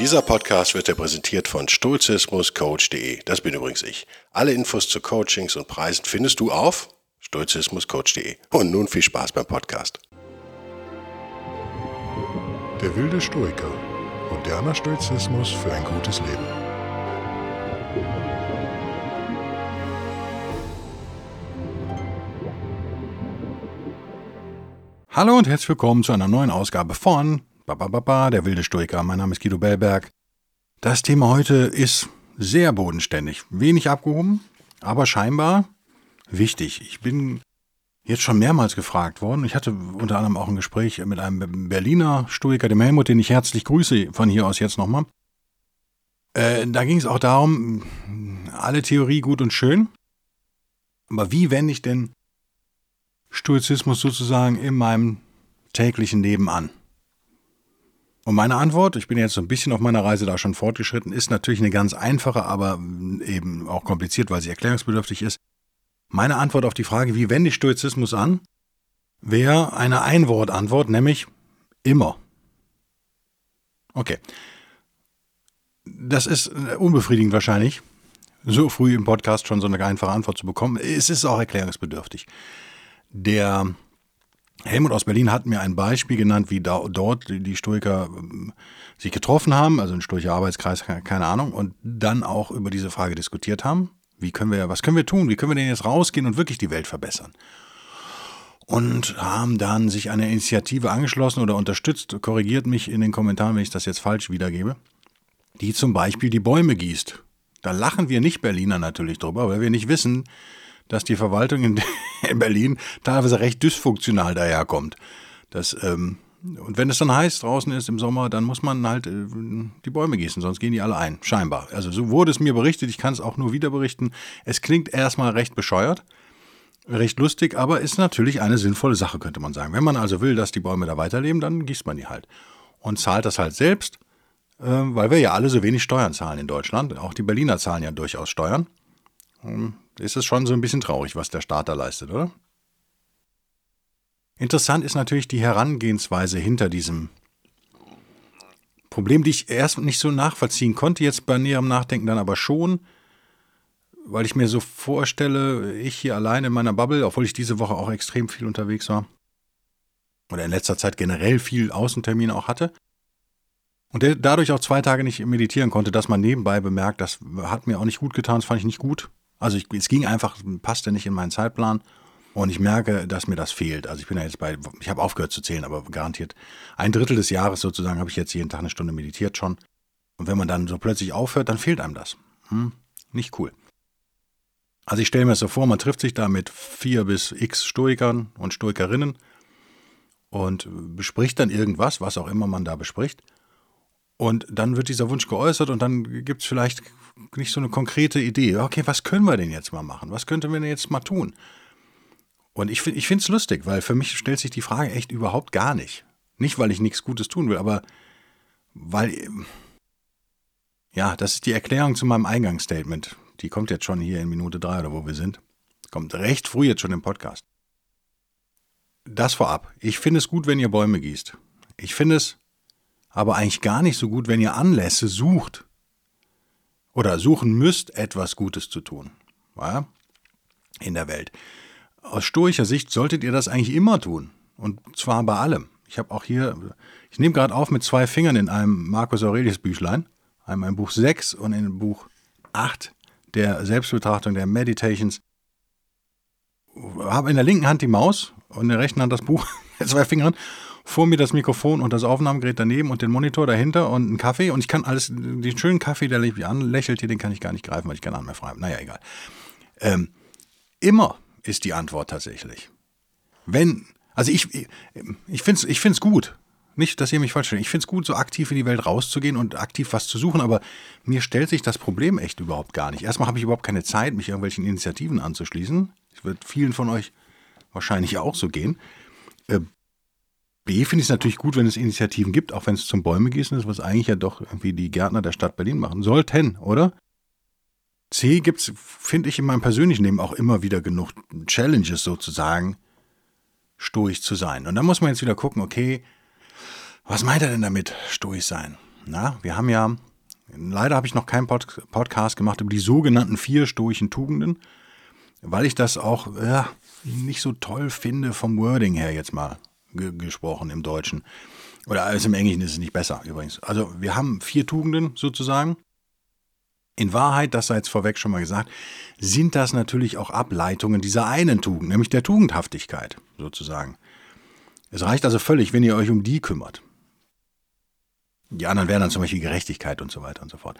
Dieser Podcast wird dir präsentiert von stoizismuscoach.de. Das bin übrigens ich. Alle Infos zu Coachings und Preisen findest du auf stoizismuscoach.de. Und nun viel Spaß beim Podcast. Der wilde Stoiker. Moderner Stoizismus für ein gutes Leben. Hallo und herzlich willkommen zu einer neuen Ausgabe von Babababa, der wilde Stoiker. Mein Name ist Guido Bellberg. Das Thema heute ist sehr bodenständig, wenig abgehoben, aber scheinbar wichtig. Ich bin jetzt schon mehrmals gefragt worden. Ich hatte unter anderem auch ein Gespräch mit einem Berliner Stoiker, dem Helmut, den ich herzlich grüße, von hier aus jetzt nochmal. Äh, da ging es auch darum, alle Theorie gut und schön, aber wie wende ich denn Stoizismus sozusagen in meinem täglichen Leben an? Und meine Antwort, ich bin jetzt so ein bisschen auf meiner Reise da schon fortgeschritten, ist natürlich eine ganz einfache, aber eben auch kompliziert, weil sie erklärungsbedürftig ist. Meine Antwort auf die Frage, wie wende ich Stoizismus an, wäre eine Einwortantwort, nämlich immer. Okay. Das ist unbefriedigend wahrscheinlich, so früh im Podcast schon so eine einfache Antwort zu bekommen. Es ist auch erklärungsbedürftig. Der Helmut aus Berlin hat mir ein Beispiel genannt, wie da, dort die Stoiker ähm, sich getroffen haben, also ein Stoischer Arbeitskreis, keine Ahnung, und dann auch über diese Frage diskutiert haben. Wie können wir, was können wir tun? Wie können wir denn jetzt rausgehen und wirklich die Welt verbessern? Und haben dann sich einer Initiative angeschlossen oder unterstützt, korrigiert mich in den Kommentaren, wenn ich das jetzt falsch wiedergebe, die zum Beispiel die Bäume gießt. Da lachen wir nicht Berliner natürlich drüber, weil wir nicht wissen, dass die Verwaltung in, in Berlin teilweise recht dysfunktional daherkommt. Das, ähm, und wenn es dann heiß draußen ist im Sommer, dann muss man halt äh, die Bäume gießen, sonst gehen die alle ein, scheinbar. Also so wurde es mir berichtet, ich kann es auch nur wieder berichten. Es klingt erstmal recht bescheuert, recht lustig, aber ist natürlich eine sinnvolle Sache, könnte man sagen. Wenn man also will, dass die Bäume da weiterleben, dann gießt man die halt. Und zahlt das halt selbst, äh, weil wir ja alle so wenig Steuern zahlen in Deutschland. Auch die Berliner zahlen ja durchaus Steuern. Ist es schon so ein bisschen traurig, was der Staat da leistet, oder? Interessant ist natürlich die Herangehensweise hinter diesem Problem, die ich erst nicht so nachvollziehen konnte, jetzt bei näherem Nachdenken dann aber schon, weil ich mir so vorstelle, ich hier allein in meiner Bubble, obwohl ich diese Woche auch extrem viel unterwegs war oder in letzter Zeit generell viel Außentermine auch hatte und dadurch auch zwei Tage nicht meditieren konnte, dass man nebenbei bemerkt, das hat mir auch nicht gut getan, das fand ich nicht gut. Also ich, es ging einfach, passte nicht in meinen Zeitplan. Und ich merke, dass mir das fehlt. Also ich bin ja jetzt bei, ich habe aufgehört zu zählen, aber garantiert ein Drittel des Jahres sozusagen habe ich jetzt jeden Tag eine Stunde meditiert schon. Und wenn man dann so plötzlich aufhört, dann fehlt einem das. Hm, nicht cool. Also ich stelle mir das so vor, man trifft sich da mit vier bis x Stoikern und Stoikerinnen und bespricht dann irgendwas, was auch immer man da bespricht. Und dann wird dieser Wunsch geäußert und dann gibt es vielleicht nicht so eine konkrete Idee. Okay, was können wir denn jetzt mal machen? Was könnten wir denn jetzt mal tun? Und ich, ich finde es lustig, weil für mich stellt sich die Frage echt überhaupt gar nicht. Nicht, weil ich nichts Gutes tun will, aber weil, ja, das ist die Erklärung zu meinem Eingangsstatement. Die kommt jetzt schon hier in Minute drei oder wo wir sind. Kommt recht früh jetzt schon im Podcast. Das vorab. Ich finde es gut, wenn ihr Bäume gießt. Ich finde es aber eigentlich gar nicht so gut, wenn ihr Anlässe sucht, oder suchen müsst, etwas Gutes zu tun ja, in der Welt. Aus stoischer Sicht solltet ihr das eigentlich immer tun. Und zwar bei allem. Ich habe auch hier, ich nehme gerade auf mit zwei Fingern in einem Marcus Aurelius Büchlein, einmal im Buch 6 und in Buch 8 der Selbstbetrachtung der Meditations. Habe in der linken Hand die Maus und in der rechten Hand das Buch mit zwei Fingern vor mir das Mikrofon und das Aufnahmegerät daneben und den Monitor dahinter und einen Kaffee und ich kann alles, den schönen Kaffee, der mich anlächelt hier, den kann ich gar nicht greifen, weil ich keine Hand mehr frei habe. Naja, egal. Ähm, immer ist die Antwort tatsächlich. Wenn, also ich, ich finde es ich find's gut. Nicht, dass ihr mich falsch versteht. Ich finde es gut, so aktiv in die Welt rauszugehen und aktiv was zu suchen, aber mir stellt sich das Problem echt überhaupt gar nicht. Erstmal habe ich überhaupt keine Zeit, mich irgendwelchen Initiativen anzuschließen. Es wird vielen von euch wahrscheinlich auch so gehen. Finde ich es natürlich gut, wenn es Initiativen gibt, auch wenn es zum Bäume gießen ist, was eigentlich ja doch irgendwie die Gärtner der Stadt Berlin machen sollten, oder? C gibt es, finde ich, in meinem persönlichen Leben auch immer wieder genug Challenges sozusagen, stoisch zu sein. Und da muss man jetzt wieder gucken, okay, was meint er denn damit, stoisch sein? na, wir haben ja, leider habe ich noch keinen Pod Podcast gemacht über die sogenannten vier stoischen Tugenden, weil ich das auch äh, nicht so toll finde vom Wording her jetzt mal ge gesprochen im Deutschen. Oder alles im Englischen ist es nicht besser übrigens. Also wir haben vier Tugenden sozusagen. In Wahrheit, das sei jetzt vorweg schon mal gesagt, sind das natürlich auch Ableitungen dieser einen Tugend, nämlich der Tugendhaftigkeit sozusagen. Es reicht also völlig, wenn ihr euch um die kümmert. Die anderen wären dann zum Beispiel Gerechtigkeit und so weiter und so fort.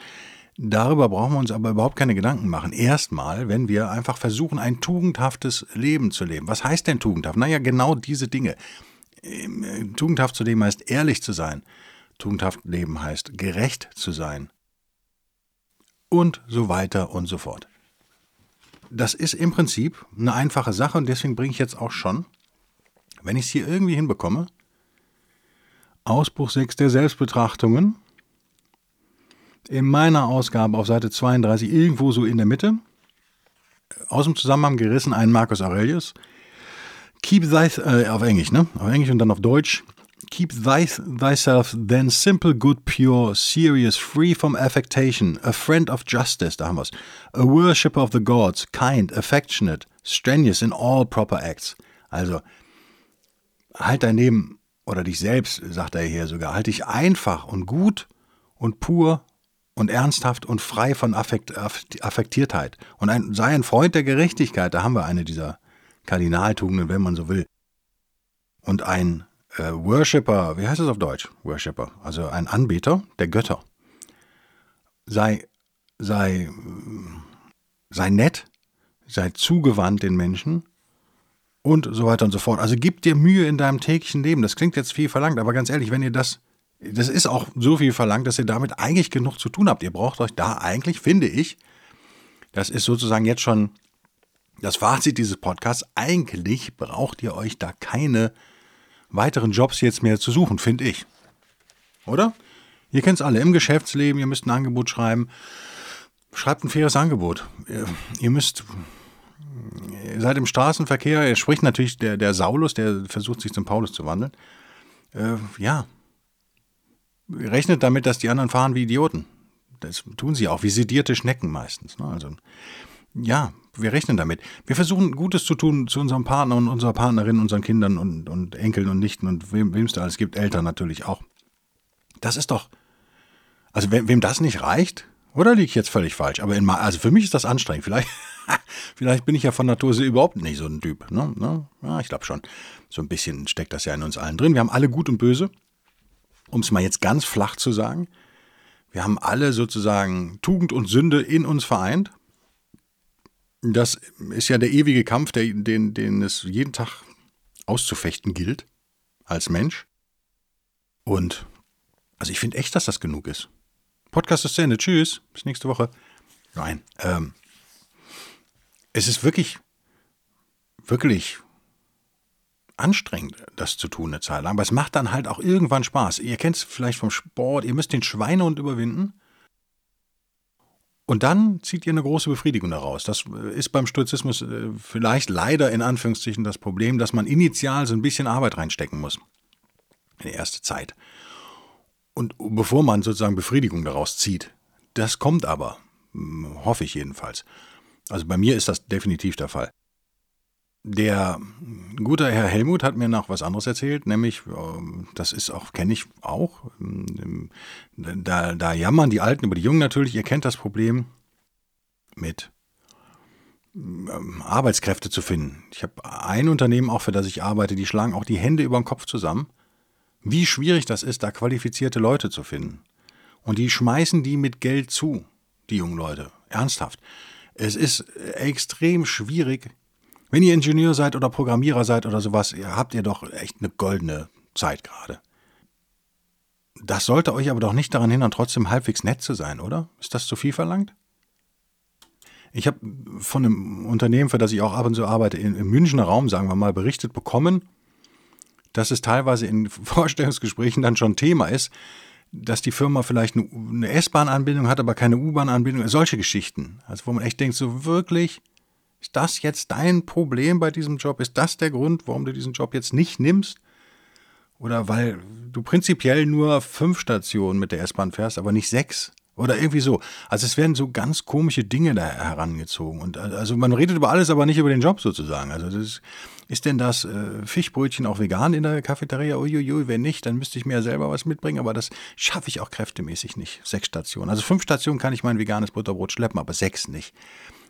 Darüber brauchen wir uns aber überhaupt keine Gedanken machen. Erstmal, wenn wir einfach versuchen, ein tugendhaftes Leben zu leben. Was heißt denn tugendhaft? Naja, genau diese Dinge. Ähm, tugendhaft zu leben heißt ehrlich zu sein. Tugendhaft leben heißt gerecht zu sein. Und so weiter und so fort. Das ist im Prinzip eine einfache Sache und deswegen bringe ich jetzt auch schon, wenn ich es hier irgendwie hinbekomme, Ausbruch 6 der Selbstbetrachtungen. In meiner Ausgabe auf Seite 32, irgendwo so in der Mitte, aus dem Zusammenhang gerissen, ein Marcus Aurelius. Keep thy, äh, auf Englisch, ne? Auf Englisch und dann auf Deutsch. Keep thy, thyself then simple, good, pure, serious, free from affectation, a friend of justice, da haben wir's. A worshipper of the gods, kind, affectionate, strenuous in all proper acts. Also, halt dein Leben oder dich selbst, sagt er hier sogar, halt dich einfach und gut und pur und ernsthaft und frei von Affekt, Affektiertheit. Und ein, sei ein Freund der Gerechtigkeit, da haben wir eine dieser Kardinaltugenden, wenn man so will. Und ein äh, Worshipper, wie heißt es auf Deutsch? Worshipper, also ein Anbeter der Götter. Sei, sei, sei nett, sei zugewandt den Menschen und so weiter und so fort. Also gib dir Mühe in deinem täglichen Leben. Das klingt jetzt viel verlangt, aber ganz ehrlich, wenn ihr das, das ist auch so viel verlangt, dass ihr damit eigentlich genug zu tun habt. Ihr braucht euch da eigentlich, finde ich, das ist sozusagen jetzt schon das Fazit dieses Podcasts. Eigentlich braucht ihr euch da keine weiteren Jobs jetzt mehr zu suchen, finde ich. Oder? Ihr kennt es alle im Geschäftsleben, ihr müsst ein Angebot schreiben. Schreibt ein faires Angebot. Ihr müsst seid im Straßenverkehr, er spricht natürlich der, der Saulus, der versucht sich zum Paulus zu wandeln. Äh, ja, rechnet damit, dass die anderen fahren wie Idioten. Das tun sie auch, wie sedierte Schnecken meistens. Ne? Also, ja, wir rechnen damit. Wir versuchen Gutes zu tun zu unserem Partner und unserer Partnerin, unseren Kindern und, und Enkeln und Nichten und wem es da alles gibt, Eltern natürlich auch. Das ist doch, also wem, wem das nicht reicht, oder liege ich jetzt völlig falsch? Aber in, also für mich ist das anstrengend. Vielleicht, vielleicht bin ich ja von Natur überhaupt nicht so ein Typ. Ne? Ne? Ja, ich glaube schon. So ein bisschen steckt das ja in uns allen drin. Wir haben alle Gut und Böse. Um es mal jetzt ganz flach zu sagen. Wir haben alle sozusagen Tugend und Sünde in uns vereint. Das ist ja der ewige Kampf, der, den, den es jeden Tag auszufechten gilt. Als Mensch. Und also ich finde echt, dass das genug ist. Podcast ist zu Ende. Tschüss. Bis nächste Woche. Nein. Ähm, es ist wirklich, wirklich anstrengend, das zu tun eine Zeit lang. Aber es macht dann halt auch irgendwann Spaß. Ihr kennt es vielleicht vom Sport. Ihr müsst den Schweinehund überwinden. Und dann zieht ihr eine große Befriedigung daraus. Das ist beim Stoizismus äh, vielleicht leider in Anführungszeichen das Problem, dass man initial so ein bisschen Arbeit reinstecken muss. In die erste Zeit. Und bevor man sozusagen Befriedigung daraus zieht. Das kommt aber, hm, hoffe ich jedenfalls. Also bei mir ist das definitiv der Fall. Der gute Herr Helmut hat mir noch was anderes erzählt, nämlich, ähm, das ist auch, kenne ich auch, ähm, da, da jammern die Alten über die Jungen natürlich, ihr kennt das Problem mit ähm, Arbeitskräfte zu finden. Ich habe ein Unternehmen auch, für das ich arbeite, die schlagen auch die Hände über den Kopf zusammen wie schwierig das ist, da qualifizierte Leute zu finden. Und die schmeißen die mit Geld zu, die jungen Leute. Ernsthaft. Es ist extrem schwierig. Wenn ihr Ingenieur seid oder Programmierer seid oder sowas, habt ihr doch echt eine goldene Zeit gerade. Das sollte euch aber doch nicht daran hindern, trotzdem halbwegs nett zu sein, oder? Ist das zu viel verlangt? Ich habe von einem Unternehmen, für das ich auch ab und zu arbeite, im Münchner Raum, sagen wir mal, berichtet bekommen, dass es teilweise in Vorstellungsgesprächen dann schon Thema ist, dass die Firma vielleicht eine S-Bahn-Anbindung hat, aber keine U-Bahn-Anbindung, solche Geschichten. Also wo man echt denkt, so wirklich, ist das jetzt dein Problem bei diesem Job? Ist das der Grund, warum du diesen Job jetzt nicht nimmst? Oder weil du prinzipiell nur fünf Stationen mit der S-Bahn fährst, aber nicht sechs. Oder irgendwie so. Also es werden so ganz komische Dinge da herangezogen. Und also man redet über alles, aber nicht über den Job sozusagen. Also ist, ist denn das äh, Fischbrötchen auch vegan in der Cafeteria? Uiuiui, wenn nicht, dann müsste ich mir ja selber was mitbringen. Aber das schaffe ich auch kräftemäßig nicht. Sechs Stationen. Also fünf Stationen kann ich mein veganes Butterbrot schleppen, aber sechs nicht.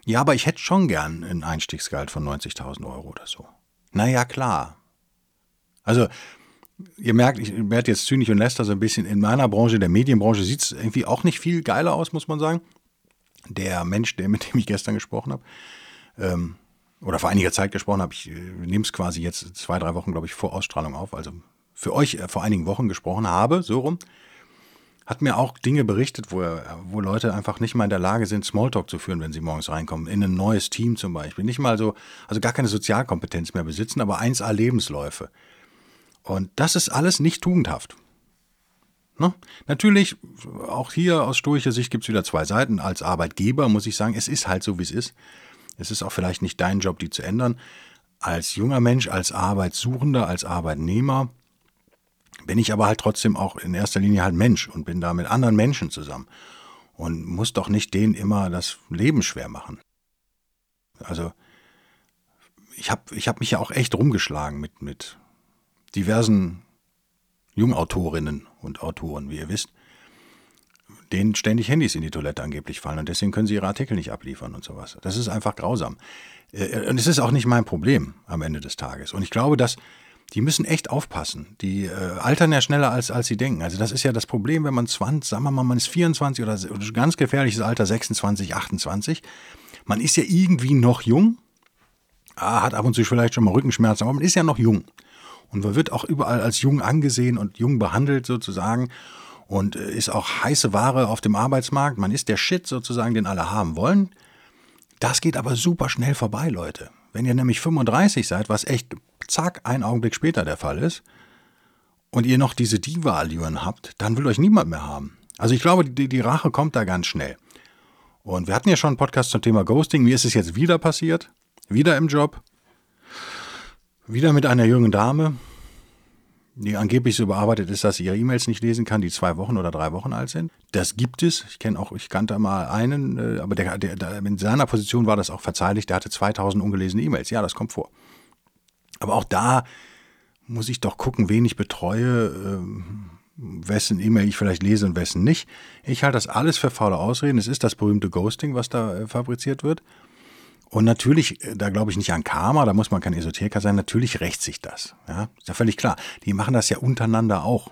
Ja, aber ich hätte schon gern ein Einstiegsgehalt von 90.000 Euro oder so. Naja, klar. Also ihr merkt, ich werde jetzt zynisch und läster so ein bisschen. In meiner Branche, der Medienbranche, sieht es irgendwie auch nicht viel geiler aus, muss man sagen. Der Mensch, der, mit dem ich gestern gesprochen habe, ähm, oder vor einiger Zeit gesprochen habe, ich äh, nehme es quasi jetzt zwei, drei Wochen, glaube ich, vor Ausstrahlung auf, also für euch äh, vor einigen Wochen gesprochen habe, so rum, hat mir auch Dinge berichtet, wo, wo Leute einfach nicht mal in der Lage sind, Smalltalk zu führen, wenn sie morgens reinkommen. In ein neues Team zum Beispiel. Nicht mal so, also gar keine Sozialkompetenz mehr besitzen, aber 1A Lebensläufe. Und das ist alles nicht tugendhaft. Ne? Natürlich, auch hier aus stoischer Sicht gibt es wieder zwei Seiten. Als Arbeitgeber muss ich sagen, es ist halt so, wie es ist. Es ist auch vielleicht nicht dein Job, die zu ändern. Als junger Mensch, als Arbeitssuchender, als Arbeitnehmer bin ich aber halt trotzdem auch in erster Linie halt Mensch und bin da mit anderen Menschen zusammen und muss doch nicht denen immer das Leben schwer machen. Also ich habe ich hab mich ja auch echt rumgeschlagen mit, mit diversen Jungautorinnen und Autoren, wie ihr wisst, denen ständig Handys in die Toilette angeblich fallen und deswegen können sie ihre Artikel nicht abliefern und sowas. Das ist einfach grausam. Äh, und es ist auch nicht mein Problem am Ende des Tages. Und ich glaube, dass die müssen echt aufpassen. Die äh, altern ja schneller, als, als sie denken. Also das ist ja das Problem, wenn man 20, sagen wir mal, man ist 24 oder, oder ganz gefährliches Alter 26, 28. Man ist ja irgendwie noch jung, ah, hat ab und zu vielleicht schon mal Rückenschmerzen, aber man ist ja noch jung. Und man wird auch überall als jung angesehen und jung behandelt sozusagen und äh, ist auch heiße Ware auf dem Arbeitsmarkt. Man ist der Shit sozusagen, den alle haben wollen. Das geht aber super schnell vorbei, Leute. Wenn ihr nämlich 35 seid, was echt zack, ein Augenblick später der Fall ist, und ihr noch diese Diva-Allüren habt, dann will euch niemand mehr haben. Also ich glaube, die, die Rache kommt da ganz schnell. Und wir hatten ja schon einen Podcast zum Thema Ghosting. Mir ist es jetzt wieder passiert. Wieder im Job. Wieder mit einer jungen Dame, die angeblich so überarbeitet ist, dass sie ihre E-Mails nicht lesen kann, die zwei Wochen oder drei Wochen alt sind. Das gibt es. Ich kenne auch, ich kannte mal einen, äh, aber der, der, in seiner Position war das auch verzeihlich. Der hatte 2000 ungelesene E-Mails. Ja, das kommt vor. Aber auch da muss ich doch gucken, wen ich betreue, ähm, wessen E-Mail ich vielleicht lese und wessen nicht. Ich halte das alles für faule Ausreden. Es ist das berühmte Ghosting, was da äh, fabriziert wird. Und natürlich, äh, da glaube ich nicht an Karma, da muss man kein Esoteriker sein, natürlich rächt sich das. Ja, ist ja völlig klar. Die machen das ja untereinander auch.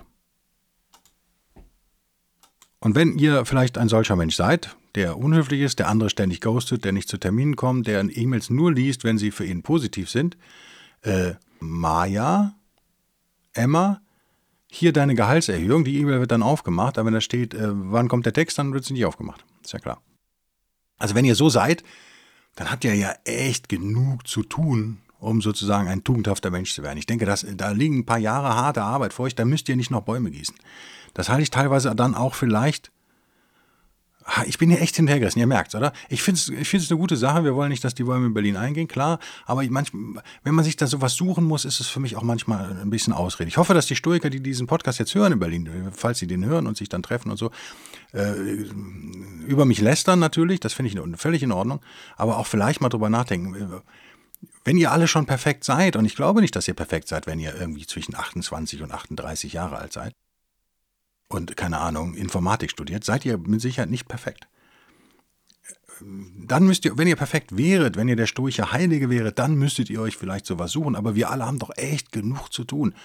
Und wenn ihr vielleicht ein solcher Mensch seid, der unhöflich ist, der andere ständig ghostet, der nicht zu Terminen kommt, der E-Mails nur liest, wenn sie für ihn positiv sind, äh, Maja, Emma, hier deine Gehaltserhöhung, die E-Mail wird dann aufgemacht, aber wenn da steht, äh, wann kommt der Text, dann wird sie nicht aufgemacht. Ist ja klar. Also wenn ihr so seid, dann habt ihr ja echt genug zu tun, um sozusagen ein tugendhafter Mensch zu werden. Ich denke, dass, da liegen ein paar Jahre harte Arbeit vor euch, da müsst ihr nicht noch Bäume gießen. Das halte ich teilweise dann auch vielleicht ich bin hier echt hinterhergerissen, ihr merkt oder? Ich finde es ich eine gute Sache. Wir wollen nicht, dass die Bäume in Berlin eingehen, klar. Aber manchmal, wenn man sich da sowas suchen muss, ist es für mich auch manchmal ein bisschen Ausrede. Ich hoffe, dass die Stoiker, die diesen Podcast jetzt hören in Berlin, falls sie den hören und sich dann treffen und so, äh, über mich lästern natürlich, das finde ich völlig in Ordnung. Aber auch vielleicht mal drüber nachdenken. Wenn ihr alle schon perfekt seid, und ich glaube nicht, dass ihr perfekt seid, wenn ihr irgendwie zwischen 28 und 38 Jahre alt seid, und keine Ahnung, Informatik studiert, seid ihr mit Sicherheit nicht perfekt. Dann müsst ihr, wenn ihr perfekt wäret, wenn ihr der stoische Heilige wäret, dann müsstet ihr euch vielleicht sowas suchen. Aber wir alle haben doch echt genug zu tun.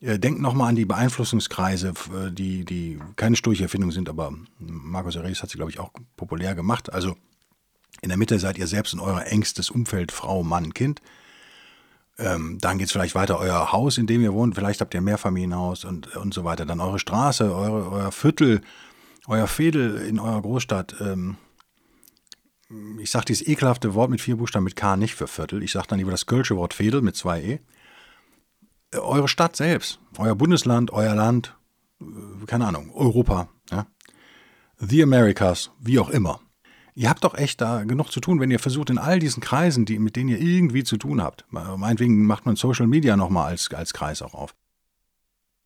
Äh, denkt nochmal an die Beeinflussungskreise, die, die keine stoische Erfindung sind, aber Markus Aurelius hat sie, glaube ich, auch populär gemacht. Also in der Mitte seid ihr selbst in euer engstes Umfeld, Frau, Mann, Kind. Ähm, dann geht es vielleicht weiter, euer Haus, in dem ihr wohnt, vielleicht habt ihr ein Mehrfamilienhaus und, und so weiter. Dann eure Straße, eure, euer Viertel, euer Fädel in eurer Großstadt. Ähm, ich sage dieses ekelhafte Wort mit vier Buchstaben mit K nicht für Viertel. Ich sage dann lieber das kölsche Wort Fädel mit zwei E. Äh, eure Stadt selbst, euer Bundesland, euer Land, äh, keine Ahnung, Europa, ja? The Americas, wie auch immer. Ihr habt doch echt da genug zu tun, wenn ihr versucht, in all diesen Kreisen, die, mit denen ihr irgendwie zu tun habt, meinetwegen macht man Social Media nochmal als, als Kreis auch auf.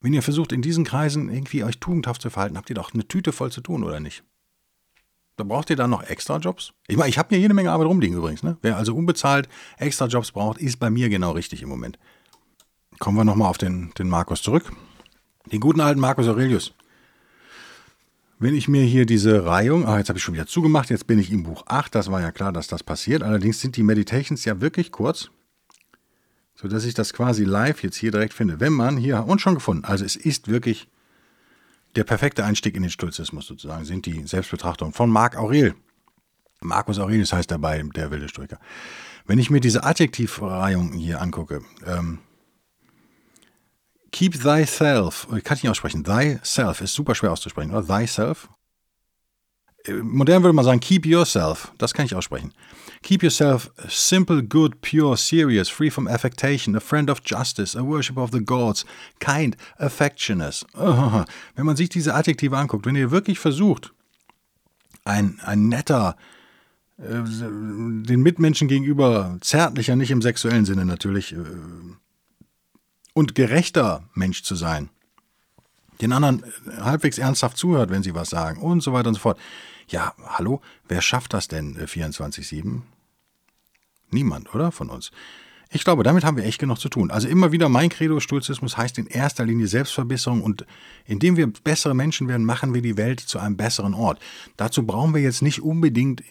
Wenn ihr versucht, in diesen Kreisen irgendwie euch tugendhaft zu verhalten, habt ihr doch eine Tüte voll zu tun, oder nicht? Da braucht ihr dann noch extra Jobs? Ich meine, ich habe mir jede Menge Arbeit rumliegen übrigens. Ne? Wer also unbezahlt extra Jobs braucht, ist bei mir genau richtig im Moment. Kommen wir nochmal auf den, den Markus zurück. Den guten alten Markus Aurelius. Wenn ich mir hier diese Reihung, ah, jetzt habe ich schon wieder zugemacht, jetzt bin ich im Buch 8, das war ja klar, dass das passiert. Allerdings sind die Meditations ja wirklich kurz sodass ich das quasi live jetzt hier direkt finde. Wenn man hier, und schon gefunden, also es ist wirklich der perfekte Einstieg in den Stoizismus sozusagen, sind die Selbstbetrachtungen von Marc Aurel. Marcus Aurelius heißt dabei der wilde Stoiker. Wenn ich mir diese Adjektivreihung hier angucke, ähm, keep thyself, ich kann ich nicht aussprechen, thyself ist super schwer auszusprechen, oder? Thyself. Äh, modern würde man sagen, keep yourself, das kann ich aussprechen. Keep yourself simple, good, pure, serious, free from affectation, a friend of justice, a worshipper of the gods, kind, affectionate. Wenn man sich diese Adjektive anguckt, wenn ihr wirklich versucht, ein, ein netter, äh, den Mitmenschen gegenüber zärtlicher, nicht im sexuellen Sinne natürlich, äh, und gerechter Mensch zu sein, den anderen halbwegs ernsthaft zuhört, wenn sie was sagen und so weiter und so fort. Ja, hallo, wer schafft das denn 24-7? Äh, Niemand, oder? Von uns. Ich glaube, damit haben wir echt genug zu tun. Also immer wieder, mein Credo, Stoizismus heißt in erster Linie Selbstverbesserung und indem wir bessere Menschen werden, machen wir die Welt zu einem besseren Ort. Dazu brauchen wir jetzt nicht unbedingt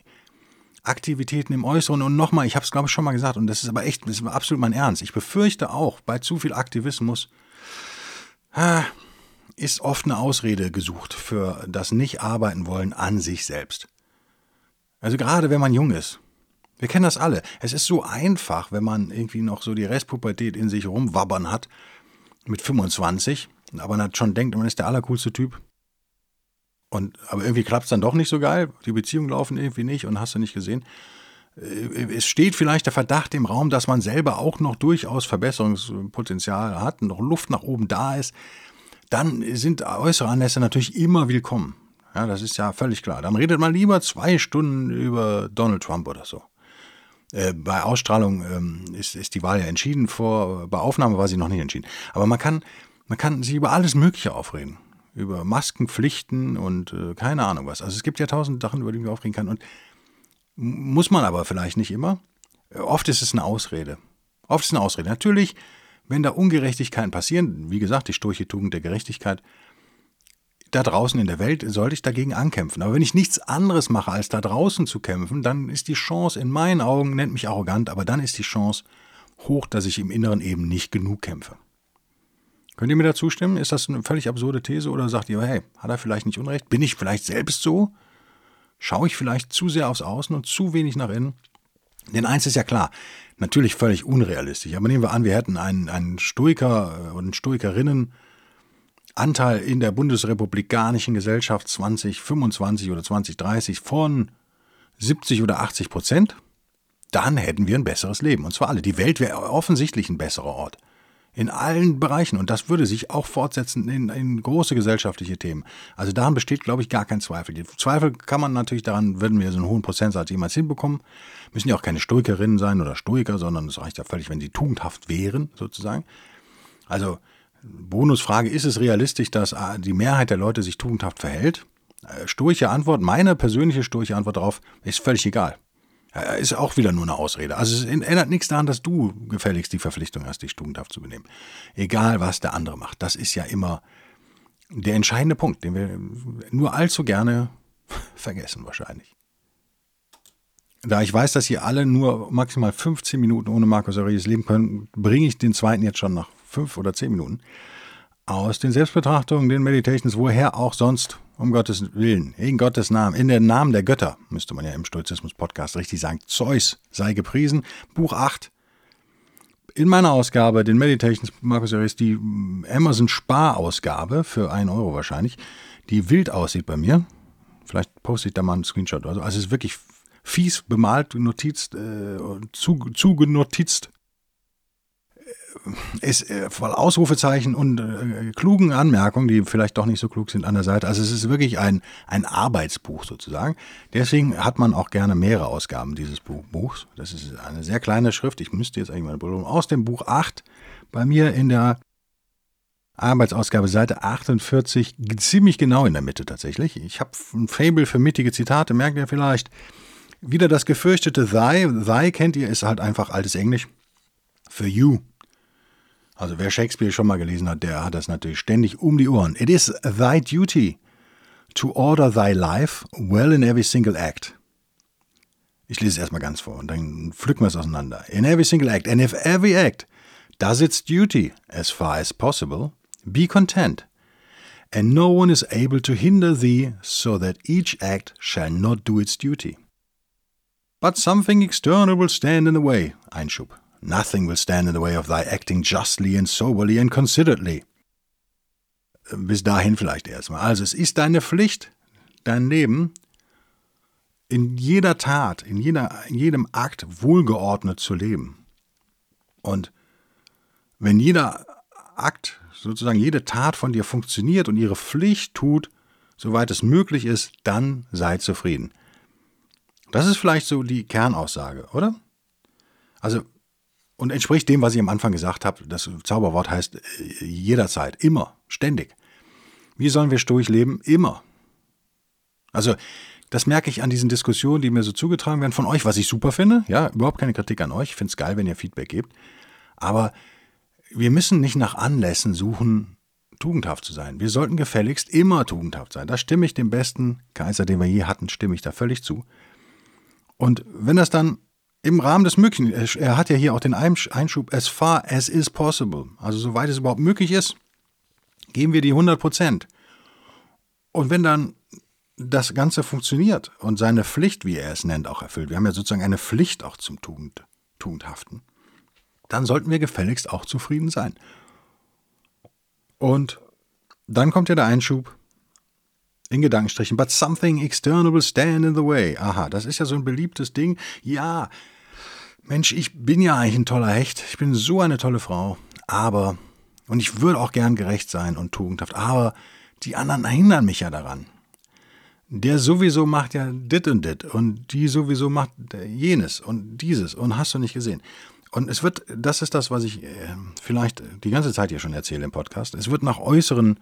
Aktivitäten im Äußeren. Und nochmal, ich habe es glaube ich schon mal gesagt und das ist aber echt, das ist absolut mein Ernst. Ich befürchte auch, bei zu viel Aktivismus ist oft eine Ausrede gesucht für das Nicht-Arbeiten wollen an sich selbst. Also gerade wenn man jung ist, wir kennen das alle. Es ist so einfach, wenn man irgendwie noch so die Restpubertät in sich rumwabbern hat, mit 25, aber man schon denkt, man ist der allercoolste Typ. Und, aber irgendwie klappt es dann doch nicht so geil. Die Beziehungen laufen irgendwie nicht und hast du nicht gesehen. Äh, es steht vielleicht der Verdacht im Raum, dass man selber auch noch durchaus Verbesserungspotenzial hat, noch Luft nach oben da ist. Dann sind äußere Anlässe natürlich immer willkommen. Ja, das ist ja völlig klar. Dann redet man lieber zwei Stunden über Donald Trump oder so. Äh, bei Ausstrahlung ähm, ist, ist die Wahl ja entschieden, vor, bei Aufnahme war sie noch nicht entschieden. Aber man kann, man kann sich über alles Mögliche aufreden. Über Maskenpflichten und äh, keine Ahnung was. Also es gibt ja tausend Sachen, über die man aufreden kann. Und muss man aber vielleicht nicht immer. Oft ist es eine Ausrede. Oft ist es eine Ausrede. Natürlich, wenn da Ungerechtigkeiten passieren, wie gesagt, die sturche Tugend der Gerechtigkeit, da draußen in der Welt sollte ich dagegen ankämpfen. Aber wenn ich nichts anderes mache, als da draußen zu kämpfen, dann ist die Chance, in meinen Augen, nennt mich arrogant, aber dann ist die Chance hoch, dass ich im Inneren eben nicht genug kämpfe. Könnt ihr mir da zustimmen? Ist das eine völlig absurde These oder sagt ihr, hey, hat er vielleicht nicht Unrecht? Bin ich vielleicht selbst so? Schaue ich vielleicht zu sehr aufs Außen und zu wenig nach innen? Denn eins ist ja klar, natürlich völlig unrealistisch. Aber nehmen wir an, wir hätten einen, einen Stoiker und Stoikerinnen Anteil in der bundesrepublikanischen Gesellschaft 2025 oder 2030 von 70 oder 80 Prozent, dann hätten wir ein besseres Leben. Und zwar alle. Die Welt wäre offensichtlich ein besserer Ort. In allen Bereichen. Und das würde sich auch fortsetzen in, in große gesellschaftliche Themen. Also daran besteht, glaube ich, gar kein Zweifel. Die Zweifel kann man natürlich daran, würden wir so einen hohen Prozentsatz jemals hinbekommen. Müssen ja auch keine Stoikerinnen sein oder Stoiker, sondern es reicht ja völlig, wenn sie tugendhaft wären, sozusagen. Also Bonusfrage, ist es realistisch, dass äh, die Mehrheit der Leute sich tugendhaft verhält? Äh, sturche Antwort, meine persönliche sturche Antwort darauf, ist völlig egal. Ist auch wieder nur eine Ausrede. Also es ändert nichts daran, dass du gefälligst die Verpflichtung hast, dich tugendhaft zu benehmen. Egal, was der andere macht. Das ist ja immer der entscheidende Punkt, den wir nur allzu gerne vergessen wahrscheinlich. Da ich weiß, dass ihr alle nur maximal 15 Minuten ohne Markus Aurelius leben können, bringe ich den zweiten jetzt schon nach fünf oder zehn Minuten, aus den Selbstbetrachtungen, den Meditations, woher auch sonst, um Gottes Willen, in Gottes Namen, in den Namen der Götter, müsste man ja im Stoizismus-Podcast richtig sagen, Zeus sei gepriesen, Buch 8. In meiner Ausgabe, den Meditations, Markus Aurelius, die Amazon-Sparausgabe für 1 Euro wahrscheinlich, die wild aussieht bei mir. Vielleicht poste ich da mal einen Screenshot. Also, also es ist wirklich fies bemalt, notizt, äh, zugenotizt ist äh, voll Ausrufezeichen und äh, klugen Anmerkungen, die vielleicht doch nicht so klug sind an der Seite. Also es ist wirklich ein, ein Arbeitsbuch sozusagen. Deswegen hat man auch gerne mehrere Ausgaben dieses Buch, Buchs. Das ist eine sehr kleine Schrift. Ich müsste jetzt eigentlich meine Brille aus dem Buch 8 bei mir in der Arbeitsausgabe Seite 48, ziemlich genau in der Mitte tatsächlich. Ich habe ein Fable für mittige Zitate, merkt ihr vielleicht. Wieder das gefürchtete Thy. Thy kennt ihr, ist halt einfach altes Englisch. Für you. Also wer Shakespeare schon mal gelesen hat, der hat das natürlich ständig um die Ohren. It is thy duty to order thy life well in every single act. Ich lese es erstmal ganz vor und dann pflücken wir es auseinander. In every single act, and if every act does its duty as far as possible, be content. And no one is able to hinder thee, so that each act shall not do its duty. But something external will stand in the way. Einschub. Nothing will stand in the way of thy acting justly and soberly and considerately. Bis dahin vielleicht erstmal. Also es ist deine Pflicht, dein Leben in jeder Tat, in, jeder, in jedem Akt wohlgeordnet zu leben. Und wenn jeder Akt, sozusagen jede Tat von dir funktioniert und ihre Pflicht tut, soweit es möglich ist, dann sei zufrieden. Das ist vielleicht so die Kernaussage, oder? Also, und entspricht dem, was ich am Anfang gesagt habe. Das Zauberwort heißt äh, jederzeit, immer, ständig. Wie sollen wir stoisch leben? Immer. Also, das merke ich an diesen Diskussionen, die mir so zugetragen werden von euch, was ich super finde. Ja, überhaupt keine Kritik an euch. Ich finde es geil, wenn ihr Feedback gebt. Aber wir müssen nicht nach Anlässen suchen, tugendhaft zu sein. Wir sollten gefälligst immer tugendhaft sein. Da stimme ich dem besten Kaiser, den wir je hatten, stimme ich da völlig zu. Und wenn das dann im Rahmen des Möglichen, er hat ja hier auch den Einschub as far as is possible, also soweit es überhaupt möglich ist, geben wir die 100 Prozent. Und wenn dann das Ganze funktioniert und seine Pflicht, wie er es nennt, auch erfüllt, wir haben ja sozusagen eine Pflicht auch zum Tugend, Tugendhaften, dann sollten wir gefälligst auch zufrieden sein. Und dann kommt ja der Einschub, in Gedankenstrichen, but something external will stand in the way. Aha, das ist ja so ein beliebtes Ding. Ja, Mensch, ich bin ja eigentlich ein toller Hecht. Ich bin so eine tolle Frau. Aber, und ich würde auch gern gerecht sein und tugendhaft, aber die anderen hindern mich ja daran. Der sowieso macht ja dit und dit und die sowieso macht jenes und dieses und hast du nicht gesehen. Und es wird, das ist das, was ich äh, vielleicht die ganze Zeit hier schon erzähle im Podcast, es wird nach äußeren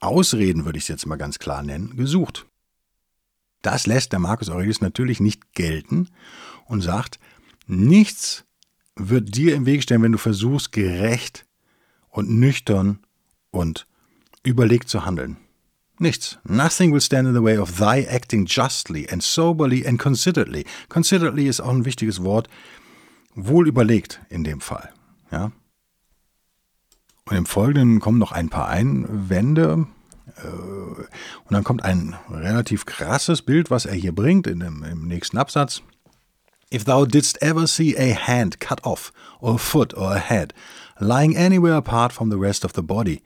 Ausreden, würde ich es jetzt mal ganz klar nennen, gesucht. Das lässt der Marcus Aurelius natürlich nicht gelten und sagt, nichts wird dir im Weg stehen, wenn du versuchst, gerecht und nüchtern und überlegt zu handeln. Nichts. Nothing will stand in the way of thy acting justly and soberly and considerately. Considerately ist auch ein wichtiges Wort. Wohl überlegt in dem Fall. Ja? Und im Folgenden kommen noch ein paar Einwände. Äh, und dann kommt ein relativ krasses Bild, was er hier bringt in dem, im nächsten Absatz. If thou didst ever see a hand cut off, or a foot or a head, lying anywhere apart from the rest of the body,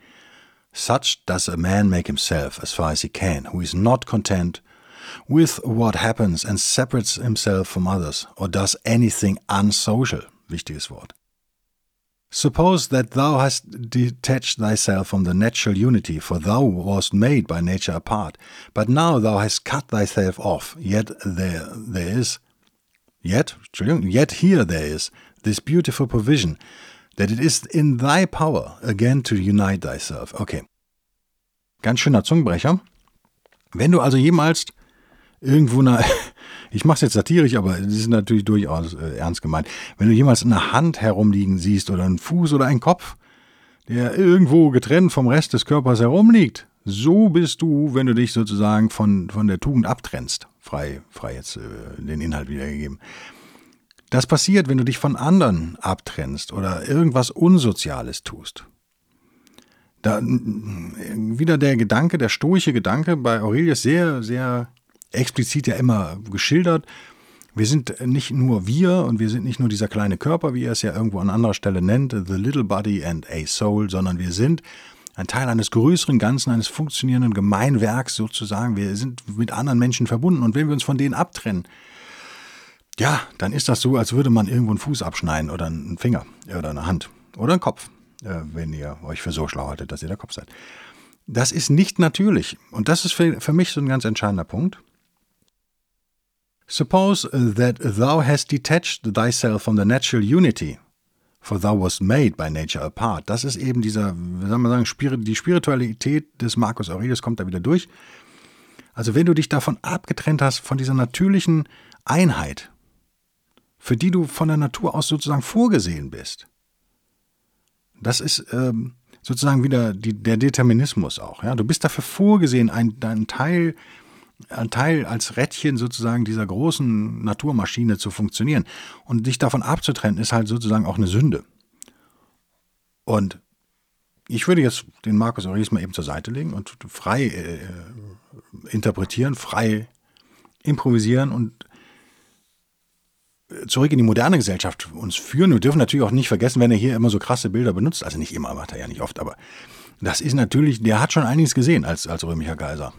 such does a man make himself as far as he can, who is not content with what happens and separates himself from others, or does anything unsocial. Wichtiges Wort. Suppose that thou hast detached thyself from the natural unity, for thou wast made by nature apart, but now thou hast cut thyself off, yet there, there is, yet, yet here there is this beautiful provision, that it is in thy power again to unite thyself. Okay. Ganz schöner Zungenbrecher. Wenn du also jemals irgendwo eine, ich mache es jetzt satirisch, aber es ist natürlich durchaus äh, ernst gemeint. Wenn du jemals eine Hand herumliegen siehst oder einen Fuß oder einen Kopf, der irgendwo getrennt vom Rest des Körpers herumliegt, so bist du, wenn du dich sozusagen von, von der Tugend abtrennst. Frei, frei jetzt äh, den Inhalt wiedergegeben. Das passiert, wenn du dich von anderen abtrennst oder irgendwas Unsoziales tust. Da, wieder der Gedanke, der stoische Gedanke bei Aurelius sehr, sehr explizit ja immer geschildert. Wir sind nicht nur wir und wir sind nicht nur dieser kleine Körper, wie er es ja irgendwo an anderer Stelle nennt, the little body and a soul, sondern wir sind ein Teil eines größeren Ganzen, eines funktionierenden Gemeinwerks sozusagen. Wir sind mit anderen Menschen verbunden und wenn wir uns von denen abtrennen, ja, dann ist das so, als würde man irgendwo einen Fuß abschneiden oder einen Finger oder eine Hand oder einen Kopf, äh, wenn ihr euch für so schlau haltet, dass ihr der Kopf seid. Das ist nicht natürlich und das ist für, für mich so ein ganz entscheidender Punkt. Suppose that thou hast detached thyself from the natural unity, For thou was made by nature apart. Das ist eben dieser, wie soll man sagen, die Spiritualität des Marcus Aurelius kommt da wieder durch. Also wenn du dich davon abgetrennt hast, von dieser natürlichen Einheit, für die du von der Natur aus sozusagen vorgesehen bist, das ist ähm, sozusagen wieder die, der Determinismus auch. Ja? Du bist dafür vorgesehen, ein, ein Teil ein Teil als Rädchen sozusagen dieser großen Naturmaschine zu funktionieren. Und dich davon abzutrennen, ist halt sozusagen auch eine Sünde. Und ich würde jetzt den Markus Aurelius mal eben zur Seite legen und frei äh, interpretieren, frei improvisieren und zurück in die moderne Gesellschaft uns führen. Wir dürfen natürlich auch nicht vergessen, wenn er hier immer so krasse Bilder benutzt, also nicht immer, macht er ja nicht oft, aber das ist natürlich, der hat schon einiges gesehen als, als römischer Kaiser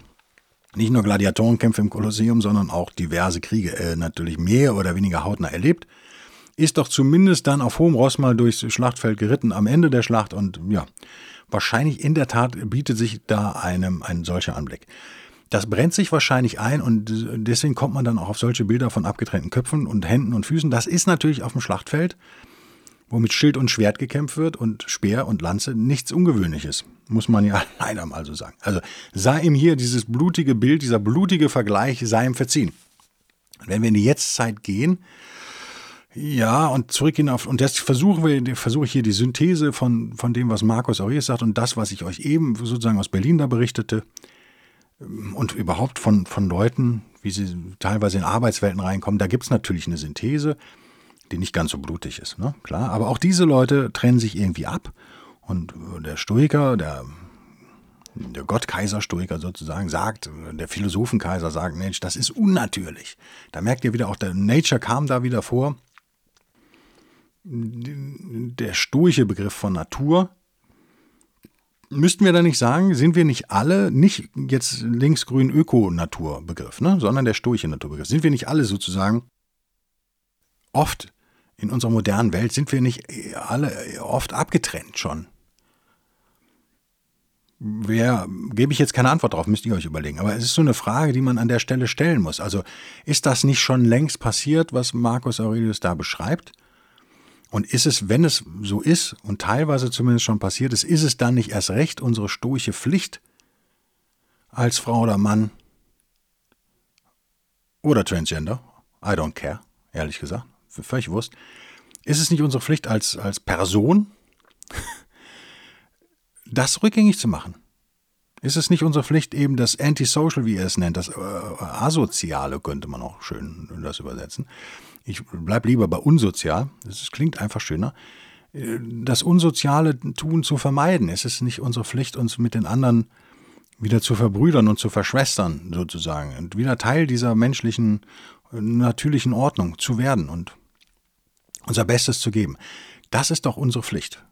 nicht nur Gladiatorenkämpfe im Kolosseum, sondern auch diverse Kriege äh, natürlich mehr oder weniger hautnah erlebt. Ist doch zumindest dann auf hohem Ross mal durchs Schlachtfeld geritten am Ende der Schlacht und ja, wahrscheinlich in der Tat bietet sich da einem ein solcher Anblick. Das brennt sich wahrscheinlich ein und deswegen kommt man dann auch auf solche Bilder von abgetrennten Köpfen und Händen und Füßen. Das ist natürlich auf dem Schlachtfeld wo mit Schild und Schwert gekämpft wird und Speer und Lanze nichts Ungewöhnliches, muss man ja leider mal so sagen. Also sei ihm hier dieses blutige Bild, dieser blutige Vergleich, sei ihm verziehen. wenn wir in die Jetztzeit gehen, ja, und zurückgehen auf, und jetzt versuchen wir, versuche ich hier die Synthese von, von dem, was Markus Aurelius sagt und das, was ich euch eben sozusagen aus Berlin da berichtete und überhaupt von, von Leuten, wie sie teilweise in Arbeitswelten reinkommen, da gibt es natürlich eine Synthese die nicht ganz so blutig ist, ne? Klar. Aber auch diese Leute trennen sich irgendwie ab. Und der Stoiker, der, der Gottkaiser-Stoiker sozusagen, sagt, der Philosophenkaiser sagt, Mensch, das ist unnatürlich. Da merkt ihr wieder, auch der Nature kam da wieder vor. Der stoische Begriff von Natur. Müssten wir da nicht sagen, sind wir nicht alle, nicht jetzt linksgrün Öko-Naturbegriff, ne, sondern der stoische Naturbegriff, sind wir nicht alle sozusagen oft in unserer modernen Welt sind wir nicht alle oft abgetrennt schon. Wer, gebe ich jetzt keine Antwort drauf, müsst ihr euch überlegen. Aber es ist so eine Frage, die man an der Stelle stellen muss. Also ist das nicht schon längst passiert, was Marcus Aurelius da beschreibt? Und ist es, wenn es so ist und teilweise zumindest schon passiert ist, ist es dann nicht erst recht unsere stoische Pflicht als Frau oder Mann oder Transgender? I don't care, ehrlich gesagt völlig Wurst. Ist es nicht unsere Pflicht als, als Person, das rückgängig zu machen? Ist es nicht unsere Pflicht, eben das Antisocial, wie er es nennt, das äh, Asoziale, könnte man auch schön das übersetzen. Ich bleibe lieber bei unsozial, das klingt einfach schöner. Das unsoziale Tun zu vermeiden. Ist es nicht unsere Pflicht, uns mit den anderen wieder zu verbrüdern und zu verschwestern, sozusagen, und wieder Teil dieser menschlichen, natürlichen Ordnung zu werden und unser Bestes zu geben. Das ist doch unsere Pflicht.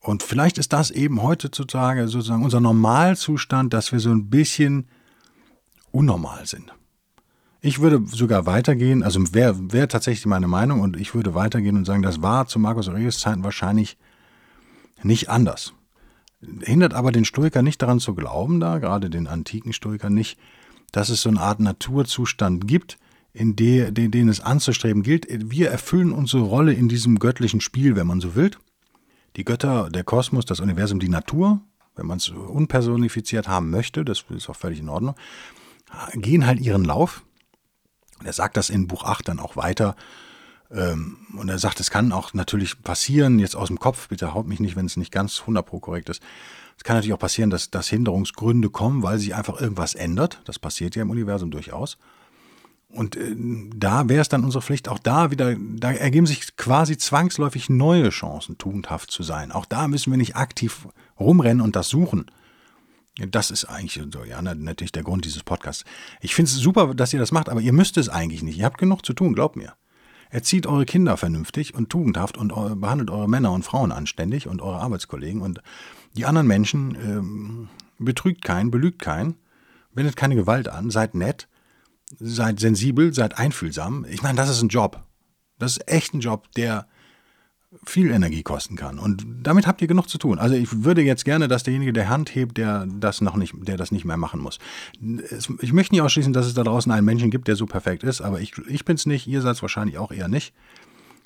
Und vielleicht ist das eben heutzutage sozusagen unser Normalzustand, dass wir so ein bisschen unnormal sind. Ich würde sogar weitergehen, also wäre wär tatsächlich meine Meinung, und ich würde weitergehen und sagen, das war zu Markus Aurelius Zeiten wahrscheinlich nicht anders. Hindert aber den Stoiker nicht daran zu glauben, da, gerade den antiken Stoiker nicht, dass es so eine Art Naturzustand gibt, in der, den, den es anzustreben gilt. Wir erfüllen unsere Rolle in diesem göttlichen Spiel, wenn man so will. Die Götter, der Kosmos, das Universum, die Natur, wenn man es unpersonifiziert haben möchte, das ist auch völlig in Ordnung, gehen halt ihren Lauf. Und er sagt das in Buch 8 dann auch weiter. Ähm, und er sagt, es kann auch natürlich passieren, jetzt aus dem Kopf, bitte haut mich nicht, wenn es nicht ganz 100 pro korrekt ist. Es kann natürlich auch passieren, dass, dass Hinderungsgründe kommen, weil sich einfach irgendwas ändert. Das passiert ja im Universum durchaus. Und äh, da wäre es dann unsere Pflicht, auch da wieder, da ergeben sich quasi zwangsläufig neue Chancen, tugendhaft zu sein. Auch da müssen wir nicht aktiv rumrennen und das suchen. Das ist eigentlich so, ja, natürlich der Grund dieses Podcasts. Ich finde es super, dass ihr das macht, aber ihr müsst es eigentlich nicht. Ihr habt genug zu tun, glaubt mir. Erzieht eure Kinder vernünftig und tugendhaft und behandelt eure Männer und Frauen anständig und eure Arbeitskollegen und die anderen Menschen. Ähm, betrügt keinen, belügt keinen, wendet keine Gewalt an, seid nett seid sensibel, seid einfühlsam. Ich meine, das ist ein Job. Das ist echt ein Job, der viel Energie kosten kann. Und damit habt ihr genug zu tun. Also ich würde jetzt gerne, dass derjenige der Hand hebt, der das noch nicht, der das nicht mehr machen muss. Ich möchte nicht ausschließen, dass es da draußen einen Menschen gibt, der so perfekt ist, aber ich, ich bin es nicht, ihr seid es wahrscheinlich auch eher nicht.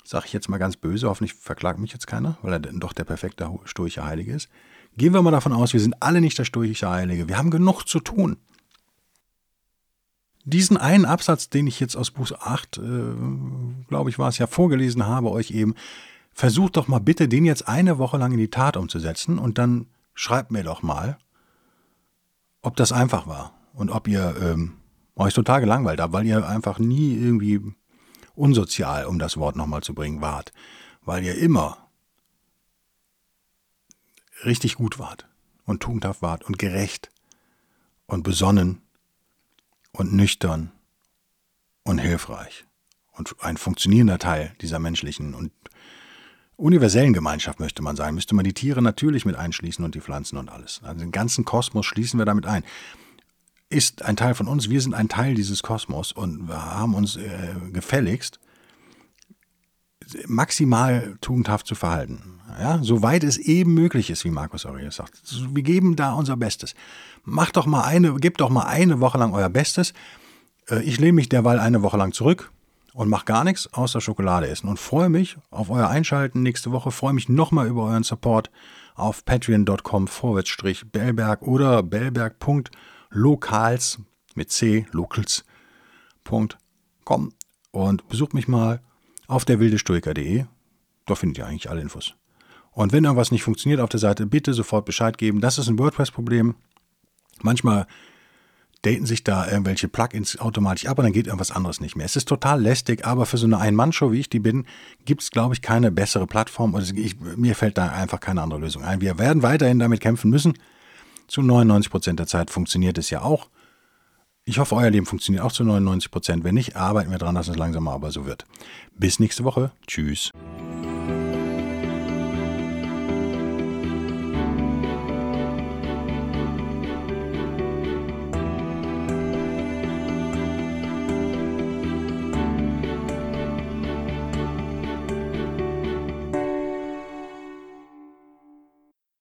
sage ich jetzt mal ganz böse, hoffentlich verklagt mich jetzt keiner, weil er doch der perfekte stoische Heilige ist. Gehen wir mal davon aus, wir sind alle nicht der stoische Heilige. Wir haben genug zu tun. Diesen einen Absatz, den ich jetzt aus Buch 8, äh, glaube ich, war es ja, vorgelesen habe, euch eben, versucht doch mal bitte, den jetzt eine Woche lang in die Tat umzusetzen und dann schreibt mir doch mal, ob das einfach war und ob ihr ähm, euch total gelangweilt habt, weil ihr einfach nie irgendwie unsozial, um das Wort nochmal zu bringen, wart, weil ihr immer richtig gut wart und tugendhaft wart und gerecht und besonnen und nüchtern und hilfreich und ein funktionierender Teil dieser menschlichen und universellen Gemeinschaft, möchte man sagen. Müsste man die Tiere natürlich mit einschließen und die Pflanzen und alles. Also den ganzen Kosmos schließen wir damit ein. Ist ein Teil von uns, wir sind ein Teil dieses Kosmos und wir haben uns äh, gefälligst maximal tugendhaft zu verhalten. Ja, soweit es eben möglich ist, wie Markus Aurelius sagt. Wir geben da unser Bestes. Macht doch mal eine, gebt doch mal eine Woche lang euer Bestes. Äh, ich lehne mich derweil eine Woche lang zurück und mache gar nichts außer Schokolade essen und freue mich auf euer Einschalten nächste Woche. Freue mich nochmal über euren Support auf patreon.com vorwärtsstrich Bellberg oder bellberg.locals mit C, locals.com und besucht mich mal auf der wildestoiker.de. Da findet ihr eigentlich alle Infos. Und wenn irgendwas nicht funktioniert auf der Seite, bitte sofort Bescheid geben. Das ist ein WordPress-Problem. Manchmal daten sich da irgendwelche Plugins automatisch ab und dann geht irgendwas anderes nicht mehr. Es ist total lästig, aber für so eine Ein-Mann-Show, wie ich die bin, gibt es, glaube ich, keine bessere Plattform. Und ich, mir fällt da einfach keine andere Lösung ein. Wir werden weiterhin damit kämpfen müssen. Zu 99 Prozent der Zeit funktioniert es ja auch. Ich hoffe, euer Leben funktioniert auch zu 99 Prozent. Wenn nicht, arbeiten wir daran, dass es langsam aber so wird. Bis nächste Woche. Tschüss.